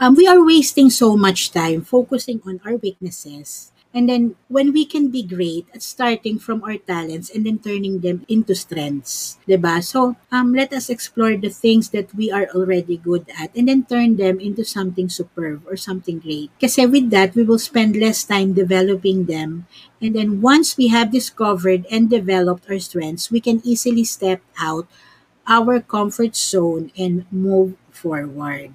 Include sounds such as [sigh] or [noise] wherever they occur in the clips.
Um, we are wasting so much time focusing on our weaknesses. And then when we can be great at starting from our talents and then turning them into strengths, 'di ba? So, um let us explore the things that we are already good at and then turn them into something superb or something great. Kasi with that, we will spend less time developing them. And then once we have discovered and developed our strengths, we can easily step out our comfort zone and move forward.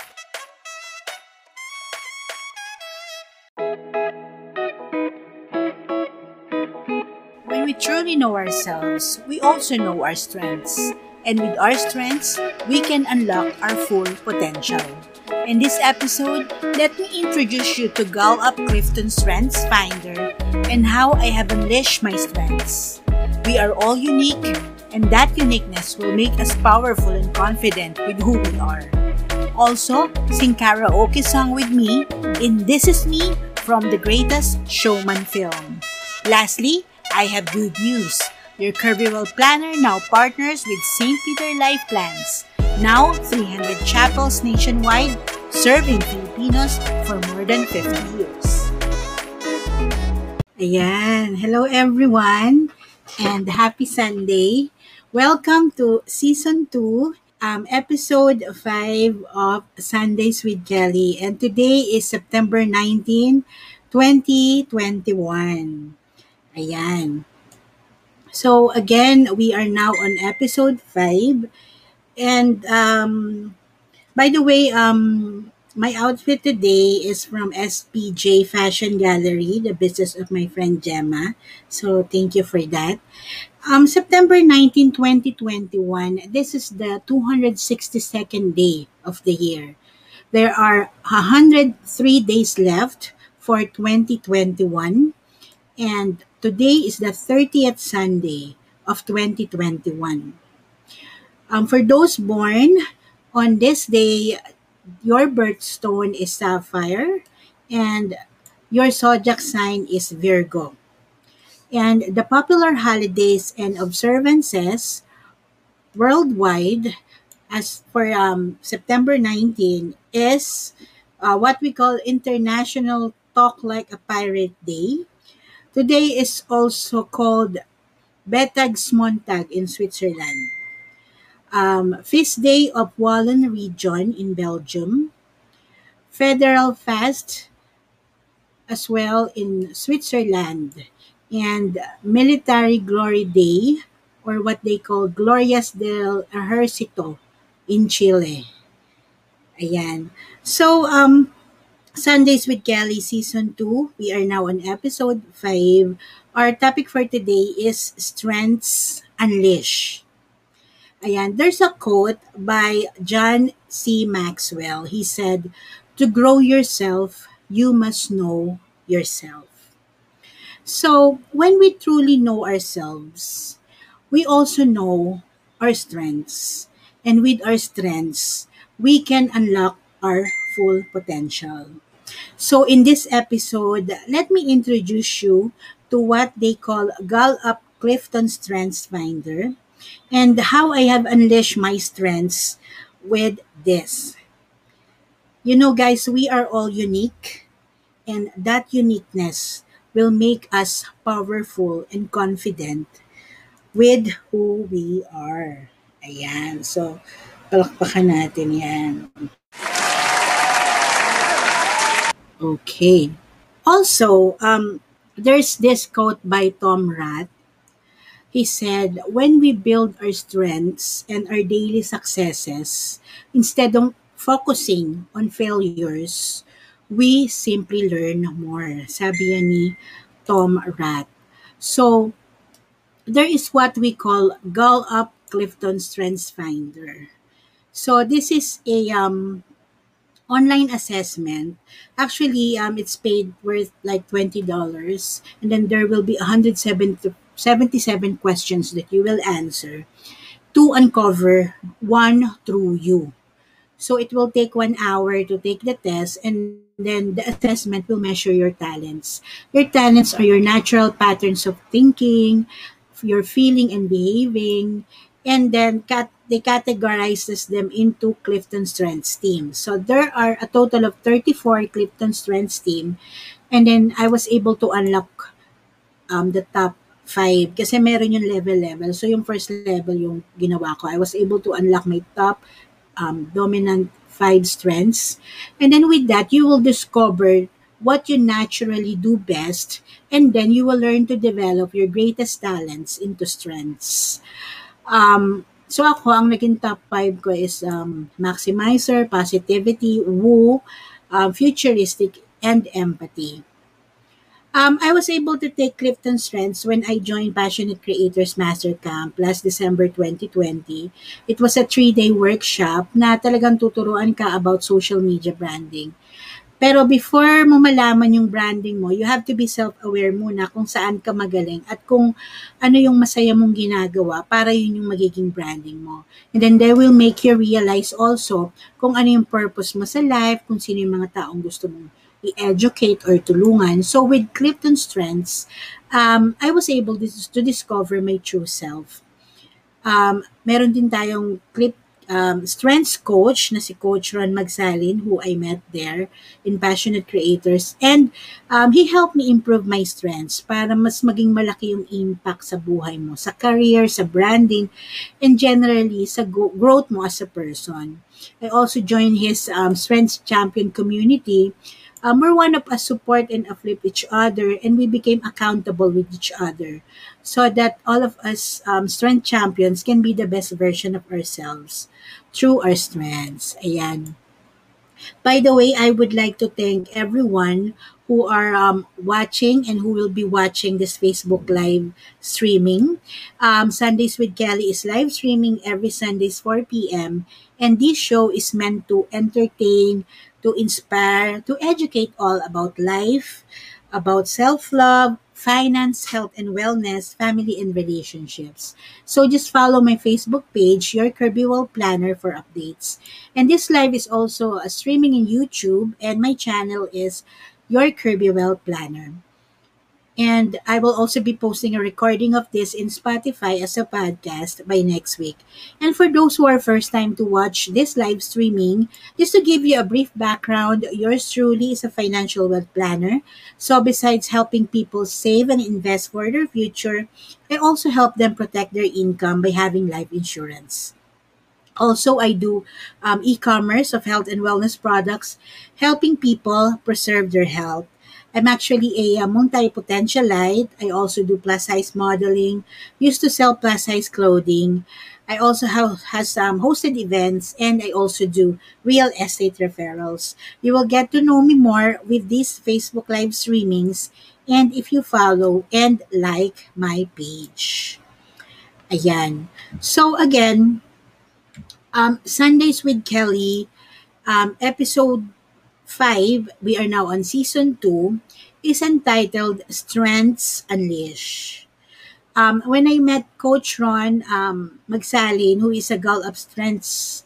We truly know ourselves, we also know our strengths. And with our strengths, we can unlock our full potential. In this episode, let me introduce you to Gallup Clifton Strengths Finder and how I have unleashed my strengths. We are all unique, and that uniqueness will make us powerful and confident with who we are. Also, sing karaoke song with me in This Is Me from the Greatest Showman film. Lastly, I have good news. Your Kirby World Planner now partners with St. Peter Life Plans. Now, 300 chapels nationwide, serving Filipinos for more than 50 years. Ayan. Hello everyone and happy Sunday. Welcome to Season 2, um, Episode 5 of Sundays with Kelly. And today is September 19, 2021. Ayan. So again, we are now on episode 5 and um by the way, um my outfit today is from SPJ Fashion Gallery, the business of my friend Gemma. So thank you for that. Um September 19, 2021, this is the 262nd day of the year. There are 103 days left for 2021 and today is the 30th Sunday of 2021. Um, for those born on this day, your birthstone is sapphire and your zodiac sign is Virgo. And the popular holidays and observances worldwide as for um, September 19 is uh, what we call International Talk Like a Pirate Day Today is also called Betagsmontag in Switzerland. Um, Feast Day of Wallen Region in Belgium. Federal Fast as well in Switzerland. And Military Glory Day or what they call Glorias del Ejército in Chile. Ayan. So, um, Sundays with Kelly Season 2. We are now on episode 5. Our topic for today is Strengths Unleash. Ayan, there's a quote by John C. Maxwell. He said, To grow yourself, you must know yourself. So, when we truly know ourselves, we also know our strengths. And with our strengths, we can unlock our full potential. So in this episode, let me introduce you to what they call Gallup Clifton Strengths Finder and how I have unleashed my strengths with this. You know, guys, we are all unique, and that uniqueness will make us powerful and confident with who we are. Ayan. So, palakpakan natin yan. Okay. Also, um, there's this quote by Tom Rath. He said, When we build our strengths and our daily successes, instead of focusing on failures, we simply learn more. Sabi yan ni Tom Rath. So, there is what we call Gull Up Clifton Strengths Finder. So this is a um, online assessment. Actually, um, it's paid worth like twenty dollars, and then there will be 177 questions that you will answer to uncover one through you. So it will take one hour to take the test, and then the assessment will measure your talents. Your talents are your natural patterns of thinking, your feeling and behaving, and then cat- they categorizes them into Clifton Strengths teams. So there are a total of 34 Clifton Strengths team, and then I was able to unlock um, the top five kasi meron yung level level. So yung first level yung ginawa ko. I was able to unlock my top um, dominant five strengths. And then with that, you will discover what you naturally do best and then you will learn to develop your greatest talents into strengths. Um, so ako, ang naging top 5 ko is um, maximizer, positivity, woo, um, futuristic, and empathy. Um, I was able to take Clifton Strengths when I joined Passionate Creators Master Camp last December 2020. It was a three-day workshop na talagang tuturuan ka about social media branding. Pero before mo malaman yung branding mo, you have to be self-aware muna kung saan ka magaling at kung ano yung masaya mong ginagawa para yun yung magiging branding mo. And then they will make you realize also kung ano yung purpose mo sa life, kung sino yung mga taong gusto mong i-educate or tulungan. So with Clifton Strengths, um, I was able to, to discover my true self. Um, meron din tayong clip um, strengths coach na si Coach Ron Magsalin who I met there in Passionate Creators and um, he helped me improve my strengths para mas maging malaki yung impact sa buhay mo, sa career, sa branding, and generally sa go- growth mo as a person. I also joined his um, Strengths Champion community we're one of us support and uplift each other and we became accountable with each other so that all of us um, strength champions can be the best version of ourselves through our strengths. Ayan. By the way, I would like to thank everyone who are um, watching and who will be watching this Facebook live streaming. Um, Sundays with Kelly is live streaming every Sundays 4 p.m. And this show is meant to entertain, to inspire, to educate all about life, about self-love, finance, health and wellness, family and relationships. So just follow my Facebook page, Your Kirby World Planner for updates. And this live is also uh, streaming in YouTube and my channel is Your Kirby World Planner. And I will also be posting a recording of this in Spotify as a podcast by next week. And for those who are first time to watch this live streaming, just to give you a brief background, yours truly is a financial wealth planner. So besides helping people save and invest for their future, I also help them protect their income by having life insurance. Also, I do um, e-commerce of health and wellness products, helping people preserve their health. I'm actually a, uh, multi-potentialite. I also do plus size modeling. Used to sell plus size clothing. I also have has um, hosted events and I also do real estate referrals. You will get to know me more with these Facebook live streamings and if you follow and like my page. Ayan. So again, um, Sundays with Kelly, um, episode 5, we are now on season 2, is entitled Strengths Unleash. Um, when I met Coach Ron um, Magsalin, who is a Gallup Strengths,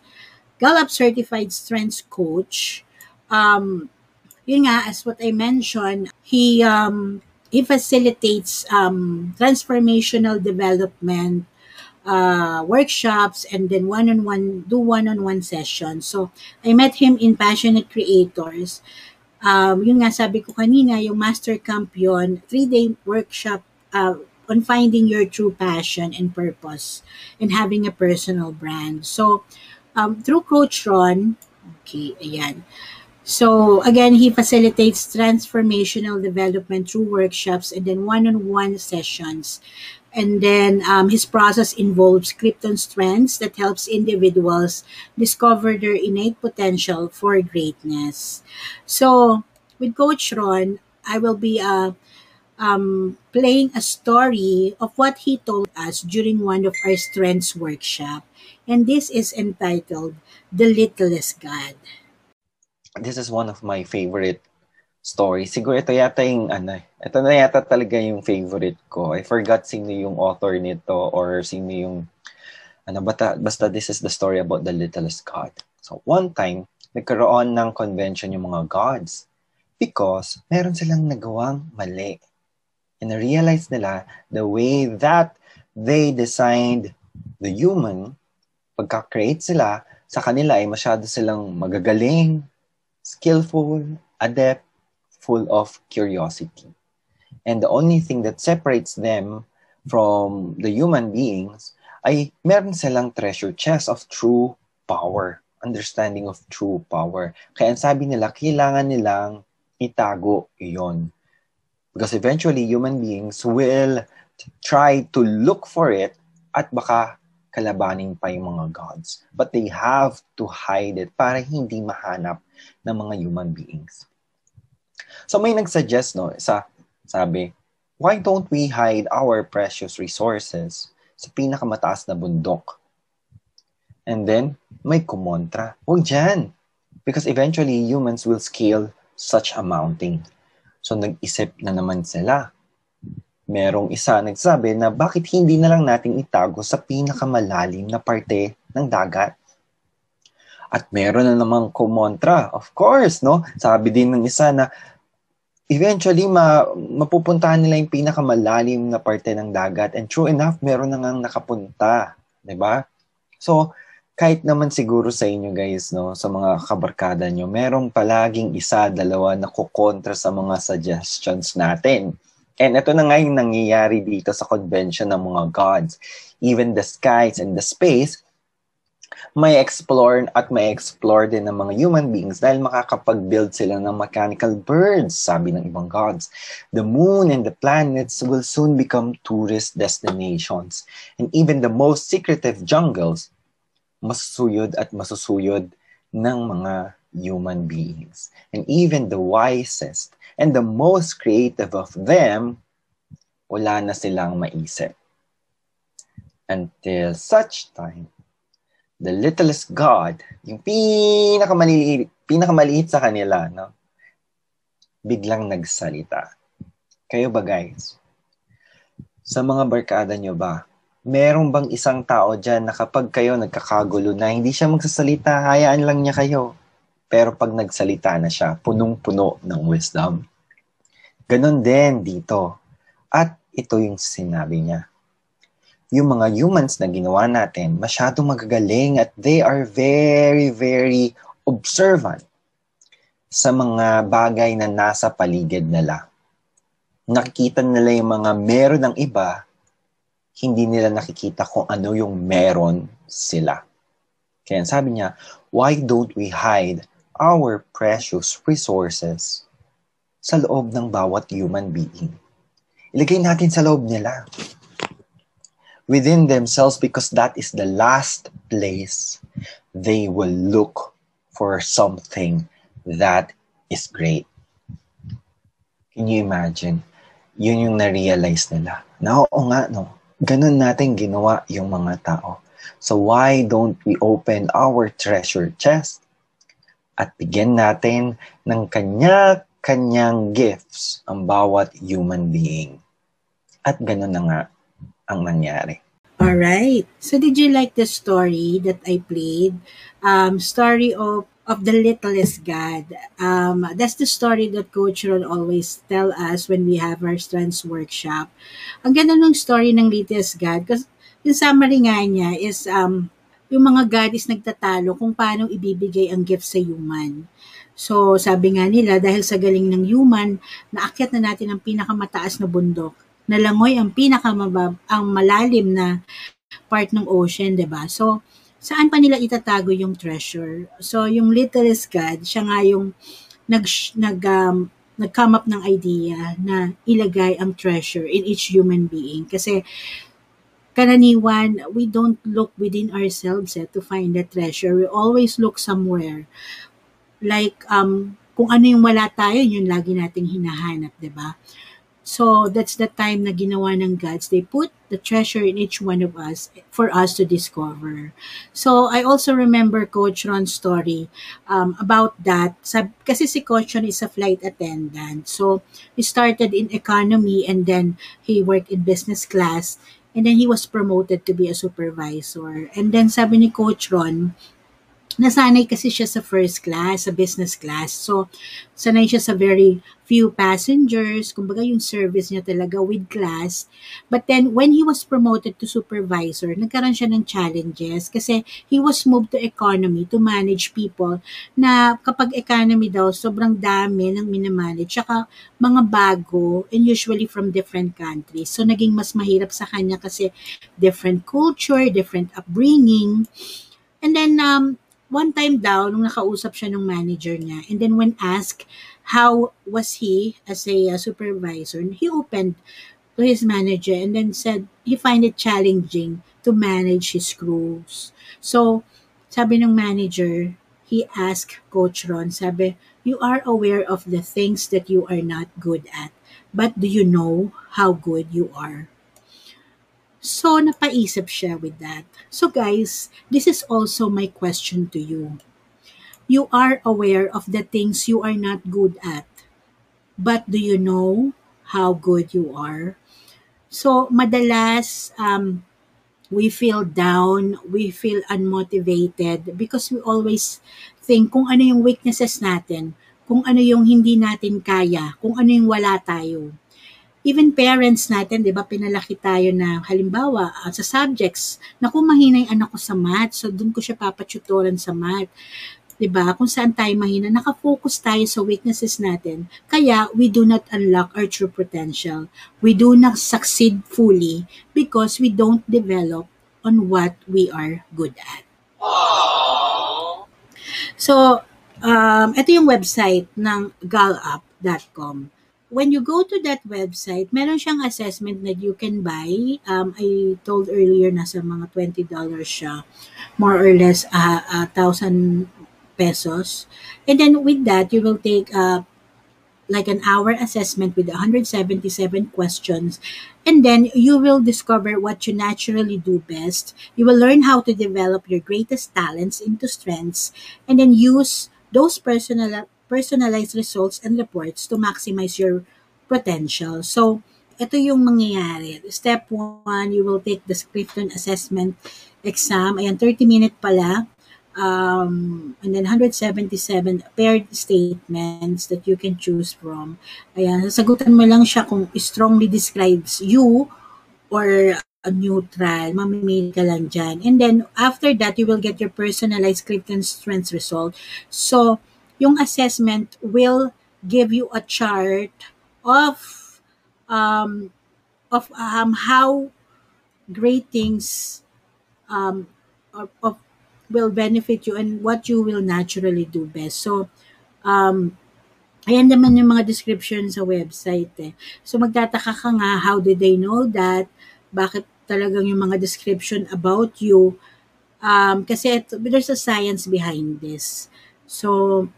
Gallup Certified Strengths Coach, um, yun nga, as what I mentioned, he um, he facilitates um, transformational development uh, workshops and then one-on-one do one-on-one sessions. So I met him in Passionate Creators. Um, yun nga sabi ko kanina, yung Master Camp yun, three-day workshop uh, on finding your true passion and purpose and having a personal brand. So um, through Coach Ron, okay, ayan. So again, he facilitates transformational development through workshops and then one-on-one sessions and then um, his process involves Krypton strengths that helps individuals discover their innate potential for greatness. So with Coach Ron, I will be uh, um, playing a story of what he told us during one of our strengths workshop. And this is entitled The Littlest God. This is one of my favorite stories. Siguro ito yata yung ano, ito na yata talaga yung favorite ko. I forgot sino yung author nito or sino yung ano basta, basta this is the story about the littlest god. So one time, nagkaroon ng convention yung mga gods because meron silang nagawang mali. And na-realize nila the way that they designed the human, pagka-create sila, sa kanila ay masyado silang magagaling, skillful, adept, full of curiosity. And the only thing that separates them from the human beings ay meron silang treasure chest of true power, understanding of true power. Kaya sabi nila, kailangan nilang itago iyon. Because eventually, human beings will try to look for it at baka kalabanin pa yung mga gods. But they have to hide it para hindi mahanap ng mga human beings. So may nagsuggest, no, sa, sabi, why don't we hide our precious resources sa pinakamataas na bundok? And then, may kumontra. Huwag dyan. Because eventually, humans will scale such a mountain. So nag-isip na naman sila. Merong isa nagsabi na bakit hindi na lang natin itago sa pinakamalalim na parte ng dagat. At meron na namang kumontra. Of course, no? Sabi din ng isa na eventually ma mapupuntahan nila yung pinakamalalim na parte ng dagat and true enough meron na ngang nakapunta, 'di ba? So kahit naman siguro sa inyo guys, no, sa mga kabarkada nyo, merong palaging isa, dalawa na kukontra sa mga suggestions natin. And ito na nga yung nangyayari dito sa convention ng mga gods. Even the skies and the space, may explore at may explore din ng mga human beings dahil makakapag-build sila ng mechanical birds, sabi ng ibang gods. The moon and the planets will soon become tourist destinations. And even the most secretive jungles masusuyod at masusuyod ng mga human beings. And even the wisest and the most creative of them, wala na silang maisip. Until such time, the littlest God, yung pinakamaliit, pinakamaliit sa kanila, no? biglang nagsalita. Kayo ba guys? Sa mga barkada nyo ba, meron bang isang tao dyan na kapag kayo nagkakagulo na hindi siya magsasalita, hayaan lang niya kayo. Pero pag nagsalita na siya, punong-puno ng wisdom. Ganon din dito. At ito yung sinabi niya. Yung mga humans na ginawa natin, masyadong magagaling at they are very, very observant sa mga bagay na nasa paligid nila. Nakikita nila yung mga meron ng iba hindi nila nakikita kung ano yung meron sila. Kaya sabi niya, why don't we hide our precious resources sa loob ng bawat human being? Ilagay natin sa loob nila. Within themselves because that is the last place they will look for something that is great. Can you imagine? Yun yung na-realize nila. Na oo nga, no? Ganun natin ginawa yung mga tao. So why don't we open our treasure chest at bigyan natin ng kanya-kanyang gifts ang bawat human being. At ganun na nga ang nangyari. All right. So did you like the story that I played? Um, story of of the littlest God. Um, that's the story that Coach Ron always tell us when we have our strands workshop. Ang ganda ng story ng littlest God kasi yung summary nga niya is um, yung mga God is nagtatalo kung paano ibibigay ang gift sa human. So, sabi nga nila, dahil sa galing ng human, naakyat na natin ang pinakamataas na bundok. Nalangoy ang pinakamabab, ang malalim na part ng ocean, 'di ba? So, saan pa nila itatago yung treasure. So, yung littlest God, siya nga yung nag, nag, um, nag-come up ng idea na ilagay ang treasure in each human being. Kasi, karaniwan, we don't look within ourselves eh, to find the treasure. We always look somewhere. Like, um, kung ano yung wala tayo, yun lagi nating hinahanap, di ba? So that's the time na ginawa ng gods. They put the treasure in each one of us for us to discover. So I also remember Coach Ron's story um, about that. Sab- kasi si Coach Ron is a flight attendant. So he started in economy and then he worked in business class and then he was promoted to be a supervisor. And then sabi ni Coach Ron, nasanay kasi siya sa first class, sa business class. So, sanay siya sa very few passengers. Kumbaga yung service niya talaga with class. But then, when he was promoted to supervisor, nagkaroon siya ng challenges kasi he was moved to economy to manage people na kapag economy daw, sobrang dami ng minamanage. Tsaka mga bago and usually from different countries. So, naging mas mahirap sa kanya kasi different culture, different upbringing. And then, um, one time daw, nung nakausap siya ng manager niya, and then when asked how was he as a uh, supervisor, he opened to his manager and then said he find it challenging to manage his crews. So, sabi ng manager, he asked Coach Ron, sabi, you are aware of the things that you are not good at, but do you know how good you are? So, napaisip siya with that. So, guys, this is also my question to you. You are aware of the things you are not good at, but do you know how good you are? So, madalas, um, we feel down, we feel unmotivated because we always think kung ano yung weaknesses natin, kung ano yung hindi natin kaya, kung ano yung wala tayo even parents natin, di ba, pinalaki tayo na, halimbawa, uh, sa subjects, naku, mahina yung anak ko sa math, so doon ko siya papatutoran sa math. Di ba? Kung saan tayo mahina, nakafocus tayo sa weaknesses natin. Kaya, we do not unlock our true potential. We do not succeed fully because we don't develop on what we are good at. So, um, ito yung website ng galup.com when you go to that website, meron siyang assessment that you can buy. Um, I told earlier nasa mga $20 siya. More or less a uh, thousand pesos. And then with that, you will take uh, like an hour assessment with 177 questions. And then you will discover what you naturally do best. You will learn how to develop your greatest talents into strengths and then use those personal personalized results and reports to maximize your potential. So, ito yung mangyayari. Step 1, you will take the Clifton Assessment exam. Ayan, 30 minute pala. Um, and then 177 paired statements that you can choose from. Ayan, sasagutan mo lang siya kung strongly describes you or a neutral, mamimili ka lang dyan. And then, after that, you will get your personalized Clifton Strengths result. So, yung assessment will give you a chart of um, of um, how great things um, of, of will benefit you and what you will naturally do best. So, um, ayan naman yung mga description sa website eh. So, magtataka ka nga, how did they know that? Bakit talagang yung mga description about you? Um, kasi ito, there's a science behind this. So,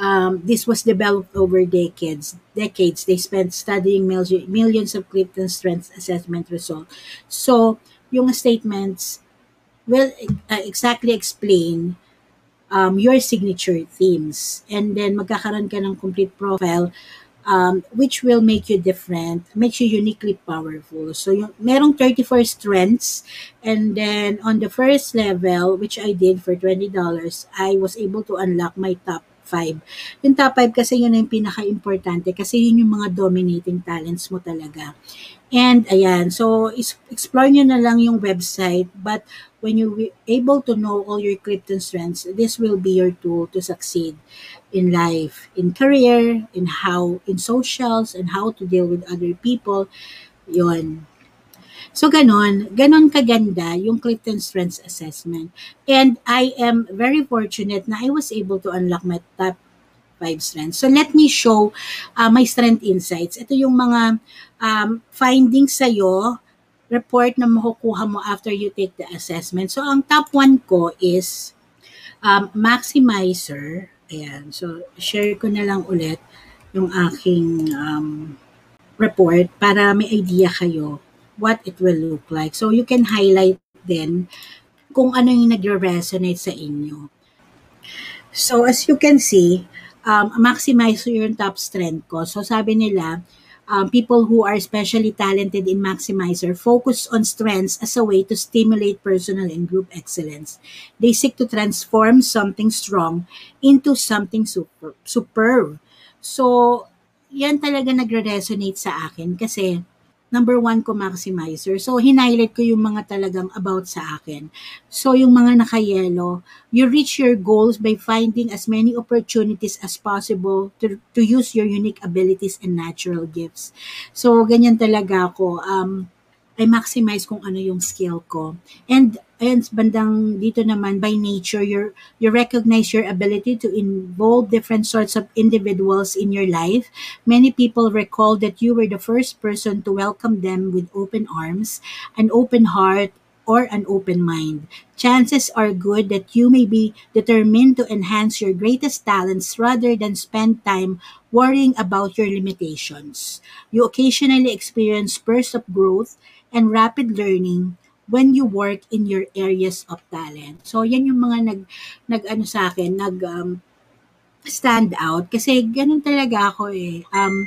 um, this was developed over decades. Decades they spent studying millions of Clifton Strengths Assessment results. So, yung statements will uh, exactly explain um, your signature themes. And then magkakaroon ka ng complete profile um, which will make you different, makes you uniquely powerful. So, yung, merong 34 strengths. And then, on the first level, which I did for $20, I was able to unlock my top 5. Yung top 5 kasi yun yung pinaka-importante kasi yun yung mga dominating talents mo talaga. And ayan, so explore nyo na lang yung website but when you able to know all your Krypton strengths, this will be your tool to succeed in life, in career, in how, in socials, and how to deal with other people. Yun. So, ganon. Ganon kaganda yung Clifton Strengths Assessment. And I am very fortunate na I was able to unlock my top five strengths. So, let me show uh, my strength insights. Ito yung mga um, findings sa'yo, report na makukuha mo after you take the assessment. So, ang top one ko is um, maximizer. Ayan. So, share ko na lang ulit yung aking um, report para may idea kayo what it will look like. So you can highlight then kung ano yung nagre-resonate sa inyo. So as you can see, um, maximize yung top strength ko. So sabi nila, um, people who are especially talented in Maximizer focus on strengths as a way to stimulate personal and group excellence. They seek to transform something strong into something super, superb. So, yan talaga nagre-resonate sa akin kasi number one ko maximizer. So, hinighlight ko yung mga talagang about sa akin. So, yung mga naka-yellow, you reach your goals by finding as many opportunities as possible to, to use your unique abilities and natural gifts. So, ganyan talaga ako. Um, I maximize kung ano yung skill ko. And and bandang dito naman by nature you you recognize your ability to involve different sorts of individuals in your life. Many people recall that you were the first person to welcome them with open arms an open heart or an open mind. Chances are good that you may be determined to enhance your greatest talents rather than spend time worrying about your limitations. You occasionally experience bursts of growth and rapid learning when you work in your areas of talent. So yan yung mga nag nag ano sa akin, nag um, stand out kasi ganun talaga ako eh. Um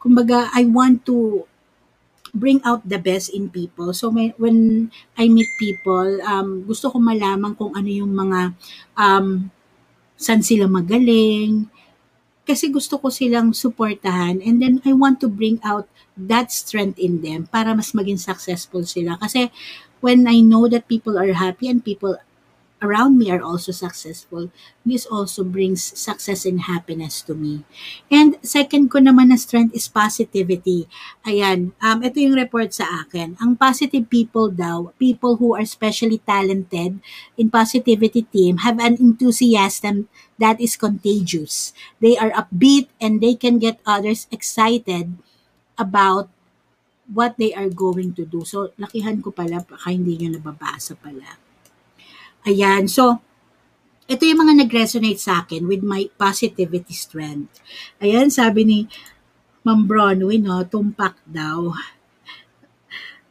kumbaga I want to bring out the best in people. So may, when I meet people, um gusto ko malaman kung ano yung mga um saan sila magaling, kasi gusto ko silang suportahan and then I want to bring out that strength in them para mas maging successful sila. Kasi when I know that people are happy and people around me are also successful, this also brings success and happiness to me. And second ko naman na strength is positivity. Ayan, um, ito yung report sa akin. Ang positive people daw, people who are specially talented in positivity team have an enthusiasm that is contagious. They are upbeat and they can get others excited about what they are going to do. So, lakihan ko pala, baka hindi nyo nababasa pala. Ayan. So, ito yung mga nag-resonate sa akin with my positivity strength. Ayan, sabi ni Ma'am Bronwyn, no, tumpak daw.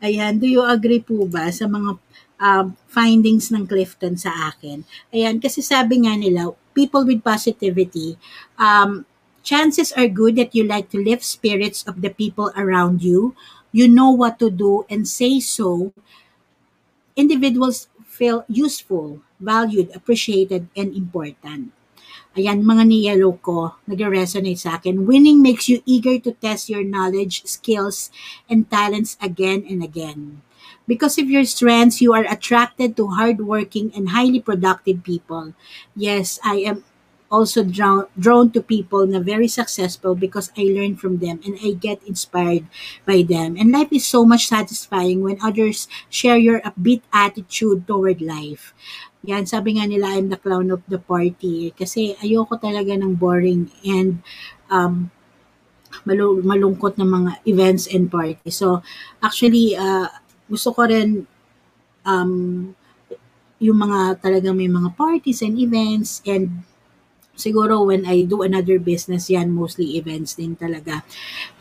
Ayan, do you agree po ba sa mga um, findings ng Clifton sa akin? Ayan, kasi sabi nga nila, people with positivity, um, chances are good that you like to lift spirits of the people around you. You know what to do and say so. Individuals feel useful, valued, appreciated, and important. Ayan, mga ni-yellow ko, nag-resonate sa akin. Winning makes you eager to test your knowledge, skills, and talents again and again. Because of your strengths, you are attracted to hardworking and highly productive people. Yes, I am also drawn, drawn to people na very successful because I learn from them and I get inspired by them. And life is so much satisfying when others share your upbeat attitude toward life. Yan, sabi nga nila, I'm the clown of the party. Kasi ayoko talaga ng boring and um, malu- malungkot na mga events and parties. So, actually, uh, gusto ko rin um, yung mga talagang may mga parties and events and siguro when I do another business yan, mostly events din talaga.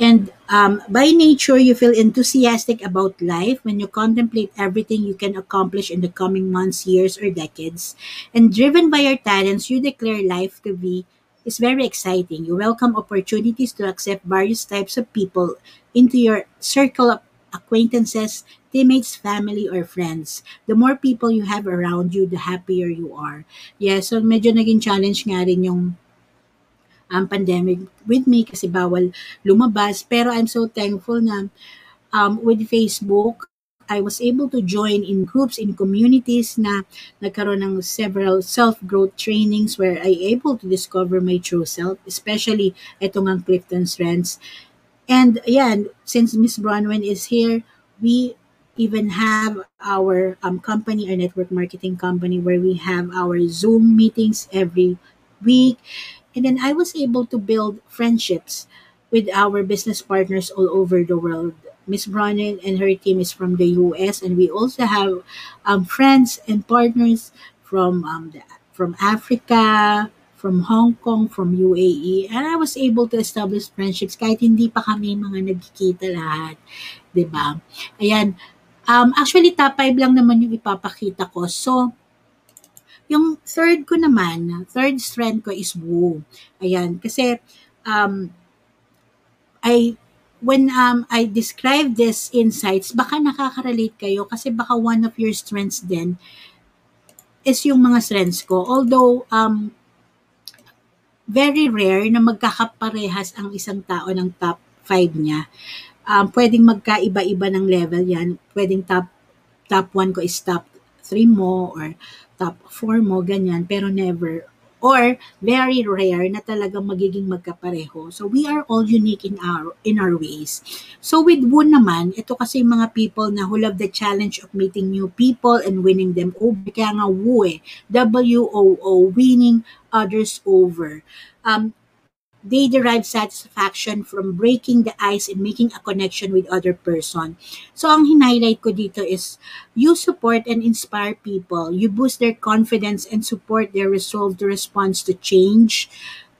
And um, by nature, you feel enthusiastic about life when you contemplate everything you can accomplish in the coming months, years, or decades. And driven by your talents, you declare life to be is very exciting. You welcome opportunities to accept various types of people into your circle of acquaintances, teammates, family, or friends. The more people you have around you, the happier you are. Yeah, so medyo naging challenge nga rin yung um, pandemic with me kasi bawal lumabas. Pero I'm so thankful na um, with Facebook, I was able to join in groups, in communities na nagkaroon ng several self-growth trainings where I able to discover my true self, especially itong ang Clifton Strengths. And yan, since Miss Bronwyn is here, we even have our um, company, our network marketing company, where we have our Zoom meetings every week. And then I was able to build friendships with our business partners all over the world. Miss Bronwyn and her team is from the US, and we also have um, friends and partners from um, the, from Africa, from Hong Kong, from UAE, and I was able to establish friendships kahit hindi pa kami mga nagkikita lahat. ba? Ayan. Um, actually, top 5 lang naman yung ipapakita ko. So, yung third ko naman, third strength ko is woo. Ayan. Kasi, um, I when um, I describe this insights, baka nakaka-relate kayo kasi baka one of your strengths din is yung mga strengths ko. Although, um, very rare na magkakaparehas ang isang tao ng top 5 niya. Um, pwedeng magkaiba-iba ng level yan. Pwedeng top top 1 ko is top 3 mo or top 4 mo, ganyan. Pero never or very rare na talagang magiging magkapareho. So we are all unique in our in our ways. So with Woon naman, ito kasi yung mga people na who love the challenge of meeting new people and winning them over. Kaya nga Woo eh, W-O-O, winning others over. Um, they derive satisfaction from breaking the ice and making a connection with other person. So ang highlight ko dito is you support and inspire people. You boost their confidence and support their resolve to respond to change,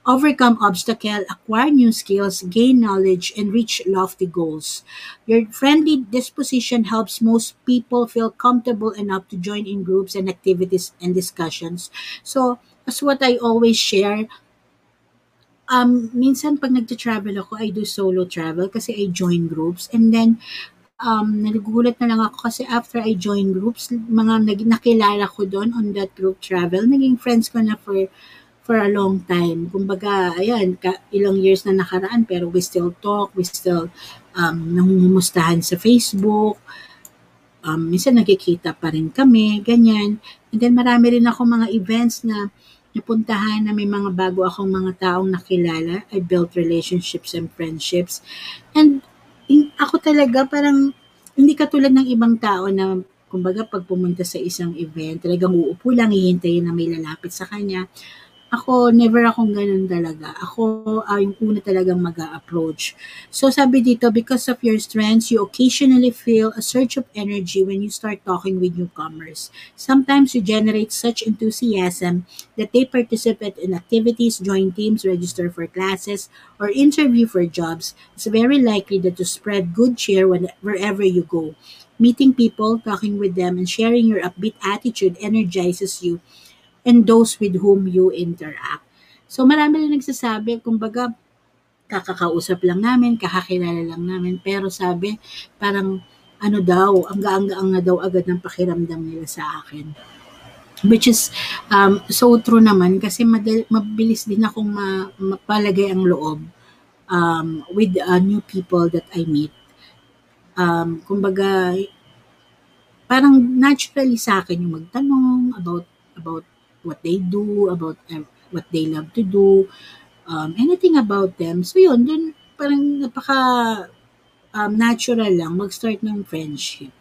overcome obstacle, acquire new skills, gain knowledge, and reach lofty goals. Your friendly disposition helps most people feel comfortable enough to join in groups and activities and discussions. So, as what I always share, um, minsan pag nagta-travel ako, I do solo travel kasi I join groups. And then, um, nagugulat na lang ako kasi after I join groups, mga nag, nakilala ko doon on that group travel, naging friends ko na for for a long time. Kumbaga, ayan, ka, ilang years na nakaraan pero we still talk, we still um, nangungumustahan sa Facebook. Um, minsan nagkikita pa rin kami, ganyan. And then marami rin ako mga events na napuntahan na may mga bago akong mga taong nakilala. I built relationships and friendships. And in, ako talaga parang hindi katulad ng ibang tao na kumbaga pag pumunta sa isang event, talagang uupo lang, hihintayin na may lalapit sa kanya. Ako, never akong ganun talaga. Ako, uh, yung una talagang mag approach So, sabi dito, because of your strengths, you occasionally feel a surge of energy when you start talking with newcomers. Sometimes you generate such enthusiasm that they participate in activities, join teams, register for classes, or interview for jobs. It's very likely that you spread good cheer when, wherever you go. Meeting people, talking with them, and sharing your upbeat attitude energizes you and those with whom you interact. So marami rin nagsasabi, kumbaga, kakakausap lang namin, kakakilala lang namin, pero sabi, parang ano daw, ang gaang-gaang na daw agad ng pakiramdam nila sa akin. Which is um, so true naman kasi madal- mabilis din akong ma- mapalagay ang loob um, with uh, new people that I meet. Um, kumbaga, parang naturally sa akin yung magtanong about about what they do, about um, what they love to do, um, anything about them. So yun, dun parang napaka um, natural lang mag-start ng friendship.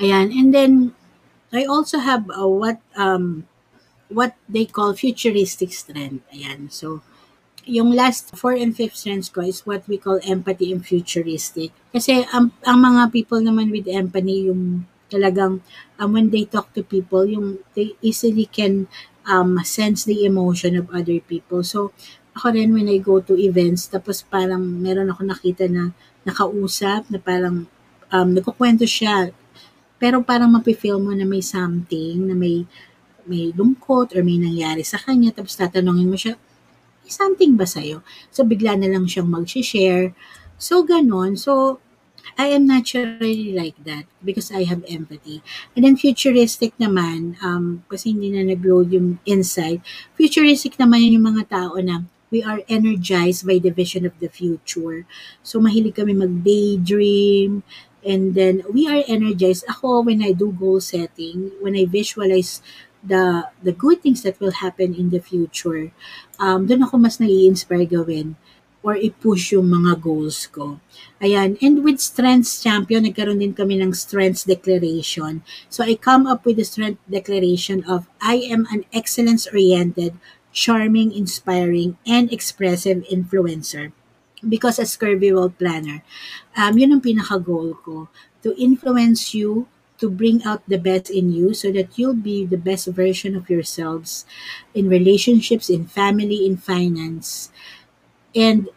Ayan, and then I also have uh, what um what they call futuristic strength. Ayan, so yung last four and fifth strengths ko is what we call empathy and futuristic. Kasi ang, ang mga people naman with empathy, yung talagang um, when they talk to people, yung they easily can um, sense the emotion of other people. So, ako rin when I go to events, tapos parang meron ako nakita na nakausap, na parang um, nagkukwento siya, pero parang mapifeel mo na may something, na may may lungkot or may nangyari sa kanya, tapos tatanungin mo siya, something ba sa'yo? So, bigla na lang siyang mag-share. So, ganon. So, I am naturally like that because I have empathy. And then futuristic naman, um, kasi hindi na nag-load yung insight, futuristic naman yung mga tao na we are energized by the vision of the future. So mahilig kami mag-daydream, and then we are energized. Ako, when I do goal setting, when I visualize the the good things that will happen in the future, um, doon ako mas nai-inspire gawin or i-push yung mga goals ko. Ayan. And with Strengths Champion, nagkaroon din kami ng Strengths Declaration. So I come up with the Strength Declaration of I am an excellence-oriented, charming, inspiring, and expressive influencer. Because as Curvy World Planner, um, yun ang pinaka-goal ko. To influence you to bring out the best in you so that you'll be the best version of yourselves in relationships, in family, in finance, and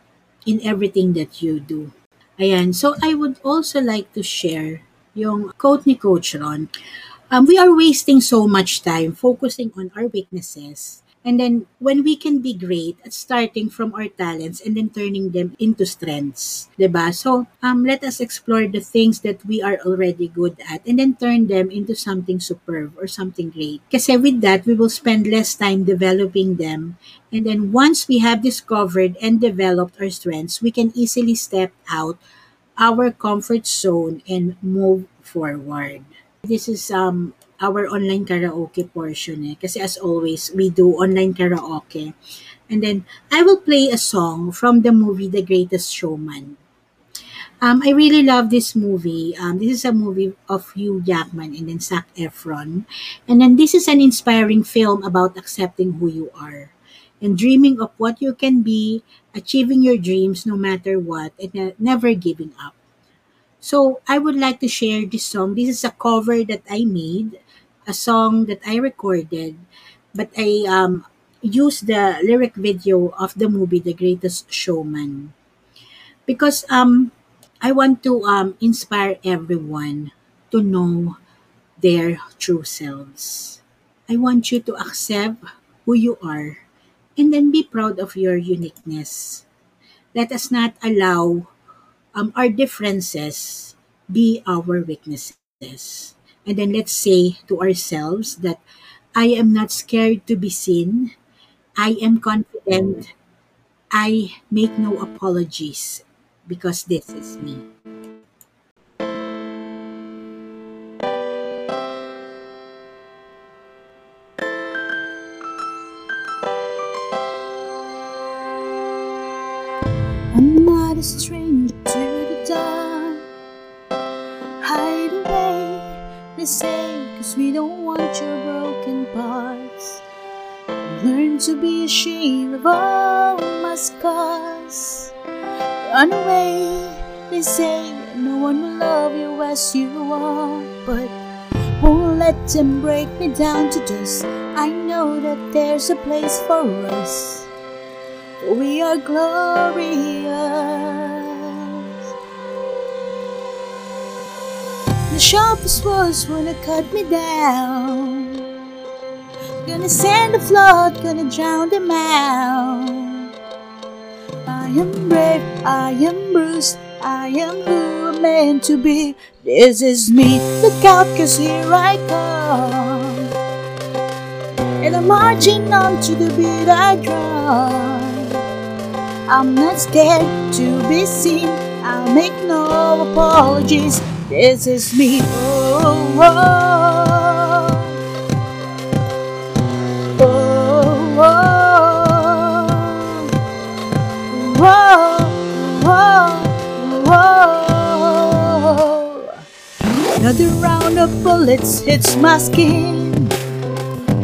in everything that you do. Ayan. So, I would also like to share yung quote ni Coach Ron. Um, we are wasting so much time focusing on our weaknesses And then when we can be great at starting from our talents and then turning them into strengths, 'di ba? So, um let us explore the things that we are already good at and then turn them into something superb or something great. Kasi with that, we will spend less time developing them. And then once we have discovered and developed our strengths, we can easily step out our comfort zone and move forward. This is um our online karaoke portion eh. Kasi as always, we do online karaoke. And then, I will play a song from the movie The Greatest Showman. Um, I really love this movie. Um, this is a movie of Hugh Jackman and then Zac Efron. And then this is an inspiring film about accepting who you are and dreaming of what you can be, achieving your dreams no matter what, and uh, never giving up. So I would like to share this song. This is a cover that I made a song that I recorded, but I um, used the lyric video of the movie The Greatest Showman because um, I want to um, inspire everyone to know their true selves. I want you to accept who you are and then be proud of your uniqueness. Let us not allow um, our differences be our weaknesses. And then let's say to ourselves that I am not scared to be seen. I am confident. I make no apologies because this is me. Run away, they say, no one will love you as you are, but won't let them break me down to dust. I know that there's a place for us. We are glorious. The sharpest words wanna cut me down. Gonna send a flood, gonna drown them out. I am brave, I am bruised, I am who I'm meant to be. This is me, look out, cause here I come. And I'm marching on to the beat I drum. I'm not scared to be seen. I'll make no apologies. This is me. Oh, oh, oh. Another round of bullets hits my skin.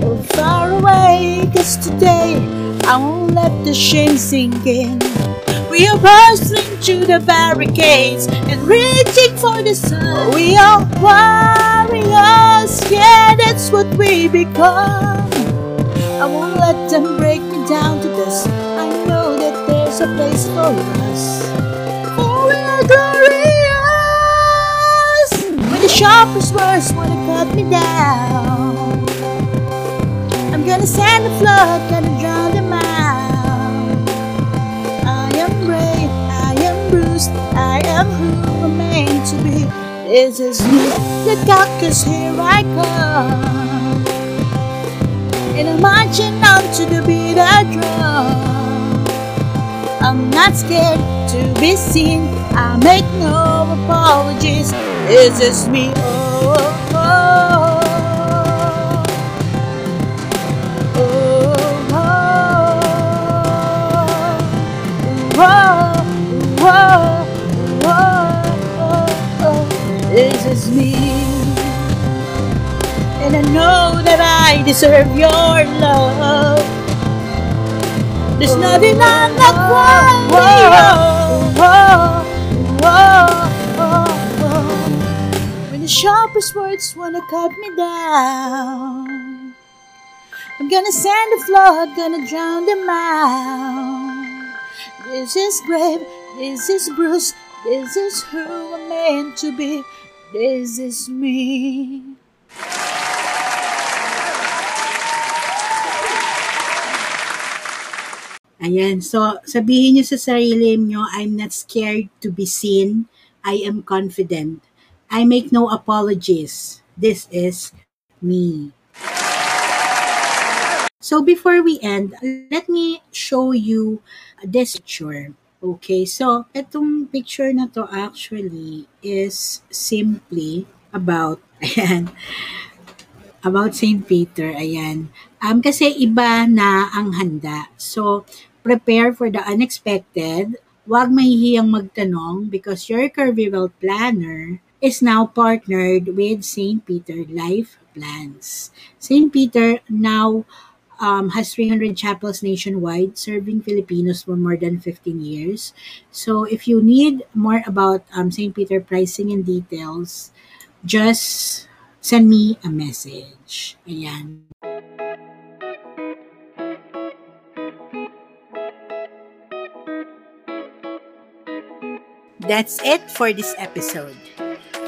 Oh, far away, cause today I won't let the shame sink in. We are bursting through the barricades and reaching for the sun. We are warriors, yeah, that's what we become. I won't let them break me down to dust. I know that there's a place for us. Sharpest words wanna cut me down. I'm gonna send a flood, gonna drown them out. I am brave, I am bruised, I am who I'm meant to be. This is me, look out, here I come. And I'm marching on to the beat I drum. I'm not scared to be seen, I make no apologies. This is me, oh, oh, oh. This is me, and I know that I deserve your love. There's nothing I'm not worthy of. The sharpest words wanna cut me down. I'm gonna send a flood, gonna drown them out. This is brave, this is Bruce, this is who I'm meant to be, this is me. Ayan. So, sabihin niyo sa sarili niyo, I'm not scared to be seen. I am confident. I make no apologies. This is me. So, before we end, let me show you this picture. Okay, so itong picture na to actually is simply about, [laughs] ayan, about St. Peter, ayan. Um, kasi iba na ang handa. So, prepare for the unexpected. Huwag mahihiyang magtanong because your Curvy Well Planner is now partnered with St. Peter Life Plans. St. Peter now um, has 300 chapels nationwide, serving Filipinos for more than 15 years. So, if you need more about um, St. Peter pricing and details, just send me a message. Ayan. That's it for this episode.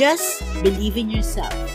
Just believe in yourself.